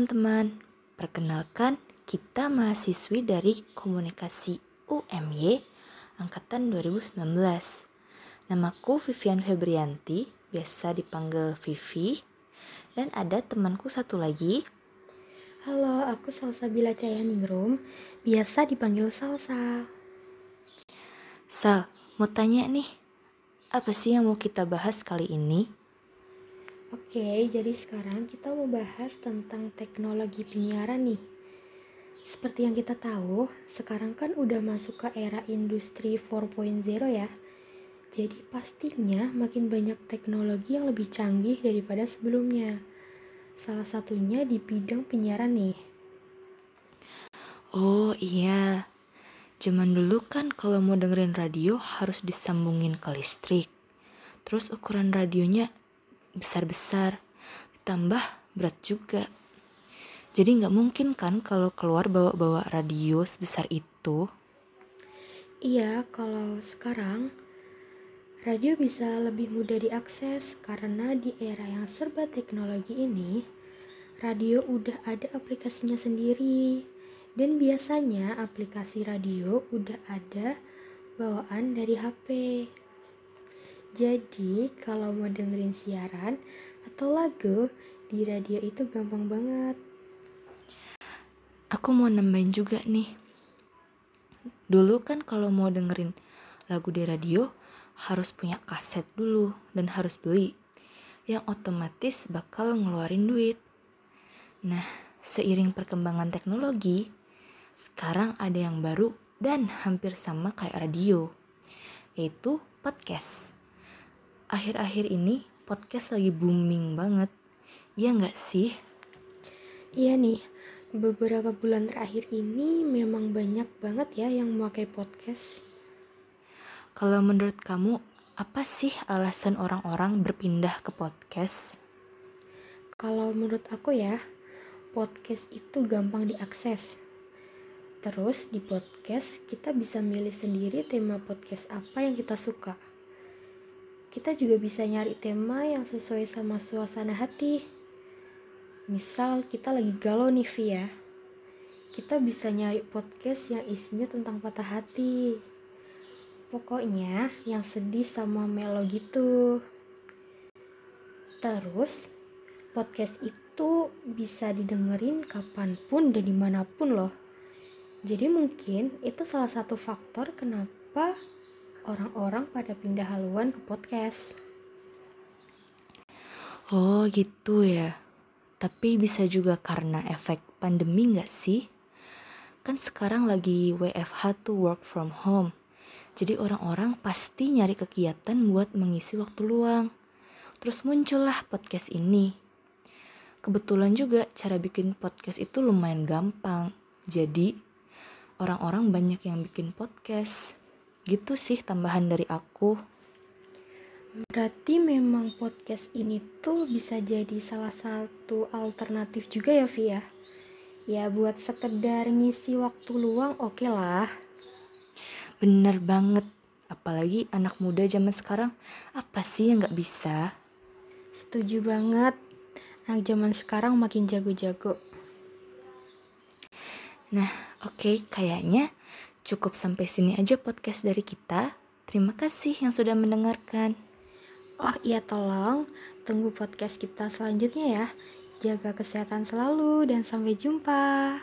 teman-teman. Perkenalkan, kita mahasiswi dari Komunikasi UMY angkatan 2019. Namaku Vivian Febrianti, biasa dipanggil Vivi. Dan ada temanku satu lagi. Halo, aku Salsabila Cayaningrum, biasa dipanggil Salsa. Sal, mau tanya nih, apa sih yang mau kita bahas kali ini? Oke, jadi sekarang kita mau bahas tentang teknologi penyiaran nih. Seperti yang kita tahu, sekarang kan udah masuk ke era industri 4.0 ya. Jadi pastinya makin banyak teknologi yang lebih canggih daripada sebelumnya. Salah satunya di bidang penyiaran nih. Oh iya, zaman dulu kan kalau mau dengerin radio harus disambungin ke listrik. Terus ukuran radionya besar-besar, ditambah berat juga. Jadi nggak mungkin kan kalau keluar bawa-bawa radio sebesar itu. Iya, kalau sekarang radio bisa lebih mudah diakses karena di era yang serba teknologi ini, radio udah ada aplikasinya sendiri. Dan biasanya aplikasi radio udah ada bawaan dari HP. Jadi, kalau mau dengerin siaran atau lagu di radio itu gampang banget. Aku mau nambahin juga nih. Dulu kan kalau mau dengerin lagu di radio harus punya kaset dulu dan harus beli yang otomatis bakal ngeluarin duit. Nah, seiring perkembangan teknologi, sekarang ada yang baru dan hampir sama kayak radio, yaitu podcast akhir-akhir ini podcast lagi booming banget. Iya nggak sih? Iya nih, beberapa bulan terakhir ini memang banyak banget ya yang memakai podcast. Kalau menurut kamu, apa sih alasan orang-orang berpindah ke podcast? Kalau menurut aku ya, podcast itu gampang diakses. Terus di podcast kita bisa milih sendiri tema podcast apa yang kita suka kita juga bisa nyari tema yang sesuai sama suasana hati. Misal kita lagi galau nih Via, kita bisa nyari podcast yang isinya tentang patah hati. Pokoknya yang sedih sama melo gitu. Terus, podcast itu bisa didengerin kapan pun dan di mana pun loh. Jadi mungkin itu salah satu faktor kenapa orang-orang pada pindah haluan ke podcast. Oh gitu ya. Tapi bisa juga karena efek pandemi nggak sih? Kan sekarang lagi WFH tuh work from home. Jadi orang-orang pasti nyari kegiatan buat mengisi waktu luang. Terus muncullah podcast ini. Kebetulan juga cara bikin podcast itu lumayan gampang. Jadi orang-orang banyak yang bikin podcast. Gitu sih tambahan dari aku. Berarti memang podcast ini tuh bisa jadi salah satu alternatif juga ya Via? Ya? buat sekedar ngisi waktu luang oke okay lah. Bener banget. Apalagi anak muda zaman sekarang, apa sih yang gak bisa? Setuju banget. Anak zaman sekarang makin jago-jago. Nah, oke, okay, kayaknya Cukup sampai sini aja podcast dari kita. Terima kasih yang sudah mendengarkan. Oh iya tolong tunggu podcast kita selanjutnya ya. Jaga kesehatan selalu dan sampai jumpa.